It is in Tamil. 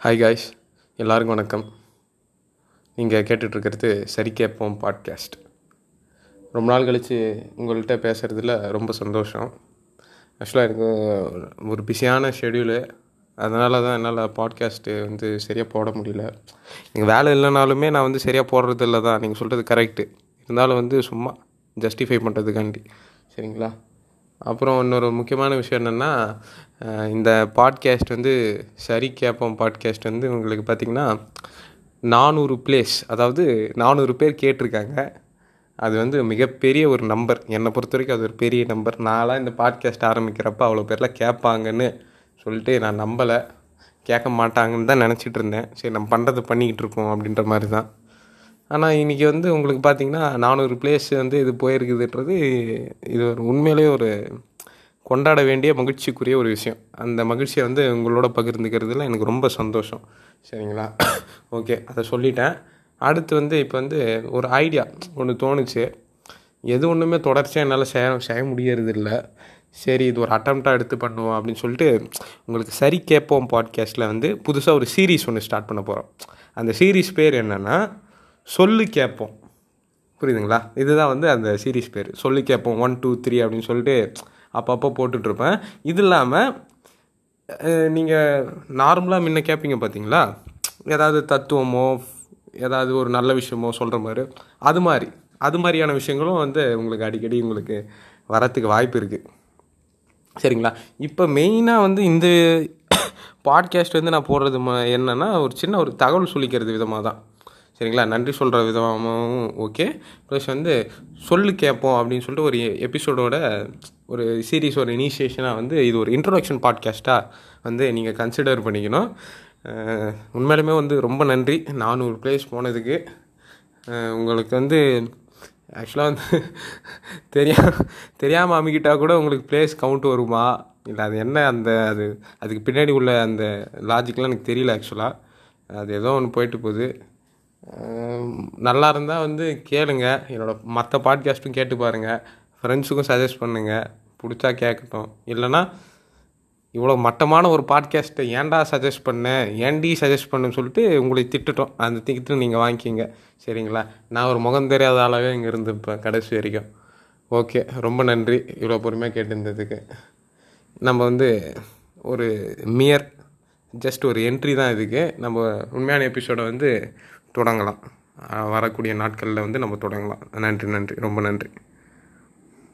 ஹாய் காய்ஸ் எல்லாருக்கும் வணக்கம். நீங்கள் கேட்டுட்ருக்கிறது சரி கேட்போம் பாட்காஸ்ட் ரொம்ப நாள் கழித்து உங்கள்கிட்ட பேசுகிறதுல ரொம்ப சந்தோஷம். ஆக்சுவலாக எனக்கு ஒரு பிஸியான ஷெடியூலு அதனால தான் என்னால் பாட்காஸ்ட்டு வந்து சரியாக போட முடியல. நீங்கள் வேலை இல்லைனாலுமே நான் வந்து சரியாக போடுறது இல்லை தான். நீங்கள் சொல்கிறது கரெக்டு இருந்தாலும் வந்து சும்மா ஜஸ்டிஃபை பண்ணுறதுக்காண்டி சரிங்களா? அப்புறம் இன்னொரு முக்கியமான விஷயம் என்னென்னா இந்த பாட்காஸ்ட் வந்து சரி கேட்போம் பாட்காஸ்ட் வந்து உங்களுக்கு பார்த்திங்கன்னா நானூறு பிளேஸ் அதாவது நானூறு பேர் கேட்டிருக்காங்க. அது வந்து மிகப்பெரிய ஒரு நம்பர் என்னை பொறுத்த வரைக்கும் அது ஒரு பெரிய நம்பர் நான்லாம் இந்த பாட்காஸ்ட் ஆரம்பிக்கிறப்ப அவ்வளோ பேர்லாம் கேட்பாங்கன்னு சொல்லிட்டு நான் நம்பலை. கேட்க மாட்டாங்கன்னு தான் நினச்சிட்டு இருந்தேன். சரி நம்ம பண்ணுறது பண்ணிக்கிட்டு இருக்கோம் அப்படின்ற மாதிரி தான். ஆனால் இன்றைக்கி வந்து உங்களுக்கு பார்த்திங்கன்னா நானூறு பிளேஸ் வந்து இது போயிருக்குதுன்றது இது ஒரு உண்மையிலே ஒரு கொண்டாட வேண்டிய மகிழ்ச்சிக்குரிய ஒரு விஷயம். அந்த மகிழ்ச்சியை வந்து உங்களோட பகிர்ந்துக்கிறதுல எனக்கு ரொம்ப சந்தோஷம். சரிங்களா? ஓகே அதை சொல்லிட்டேன். அடுத்து வந்து இப்போ வந்து ஒரு ஐடியா ஒன்று தோணுச்சு. எது ஒன்றுமே தொடர்ச்சியாக என்னால் செய்ய செய்ய முடியறதில்ல. சரி இது ஒரு அட்டம்ப்டாக எடுத்து பண்ணுவோம் அப்படின்னு சொல்லிட்டு உங்களுக்கு சரி கேட்போம் பாட்காஸ்ட்டில் வந்து புதுசாக ஒரு சீரீஸ் ஒன்று ஸ்டார்ட் பண்ண போகிறோம் அந்த சீரீஸ் பேர் என்னென்னா சொல்லு கேட்போம். புரியுதுங்களா? இதுதான் வந்து அந்த சீரீஸ் பேர். சொல்லு கேட்போம் ஒன் டூ த்ரீ அப்படின்னு சொல்லிட்டு அப்பப்போ போட்டுட்ருப்பேன். இது இல்லாமல் நீங்கள் நார்மலாக முன்ன கேட்பீங்க பார்த்தீங்களா ஏதாவது தத்துவமோ ஏதாவது ஒரு நல்ல விஷயமோ சொல்கிற மாதிரி. அது மாதிரி. அது மாதிரியான விஷயங்களும் வந்து உங்களுக்கு அடிக்கடி உங்களுக்கு வரத்துக்கு வாய்ப்பு இருக்குது சரிங்களா? இப்போ மெயினாக வந்து இந்த பாட்காஸ்ட் வந்து நான் போடுறது என்னென்னா ஒரு சின்ன ஒரு தகவல் சொல்லிக்கிறது விதமாக தான் சரிங்களா? நன்றி சொல்கிற விதமாகவும் ஓகே ப்ளஸ் வந்து சொல்லு கேட்போம் அப்படின்னு சொல்லிட்டு ஒரு எபிசோடோட ஒரு சீரீஸ் ஒரு இனிஷியேஷனாக வந்து இது ஒரு இன்ட்ரொடக்ஷன் பாட்காஸ்ட்டாக வந்து நீங்கள் கன்சிடர் பண்ணிக்கணும். உண்மையிலுமே வந்து ரொம்ப நன்றி. நானூறு பிளேஸ் போனதுக்கு. உங்களுக்கு வந்து ஆக்சுவலாக வந்து தெரியா தெரியாமல் அமைக்கிட்டால் கூட உங்களுக்கு பிளேஸ் கவுண்ட் வருமா? இல்லை அது என்ன அந்த அது அதுக்கு பின்னாடி உள்ள அந்த லாஜிக்லாம் எனக்கு தெரியல ஆக்சுவலாக அது ஏதோ ஒன்று போயிட்டு போகுது. நல்லா இருந்தால் வந்து கேளுங்க. என்னோடய மற்ற பாட்காஸ்ட்டும் கேட்டு பாருங்கள் ஃப்ரெண்ட்ஸுக்கும் சஜஸ்ட் பண்ணுங்கள் பிடிச்சா கேட்கட்டும். இல்லைனா இவ்வளோ மட்டமான ஒரு பாட்காஸ்ட்டை ஏன்டா சஜஸ்ட் பண்ணேன் ஏன்டி சஜஸ்ட் பண்ணுன்னு சொல்லிட்டு உங்களை திட்டுட்டோம். அந்த திட்டு நீங்கள் வாங்கிக்கிங்க. சரிங்களா? நான் ஒரு முகம் தெரியாத ஆளாகவே இங்கே இருந்துப்பேன் கடைசி வரைக்கும். ஓகே. ரொம்ப நன்றி இவ்வளோ பொறுமையாக கேட்டிருந்ததுக்கு. நம்ம வந்து ஒரு மியர் ஜஸ்ட் ஒரு என்ட்ரி தான் இதுக்கு. நம்ம உண்மையான எபிசோடை வந்து தொடங்கலாம். வரக்கூடிய நாட்களில் வந்து நம்ம தொடங்கலாம். நன்றி நன்றி. ரொம்ப நன்றி.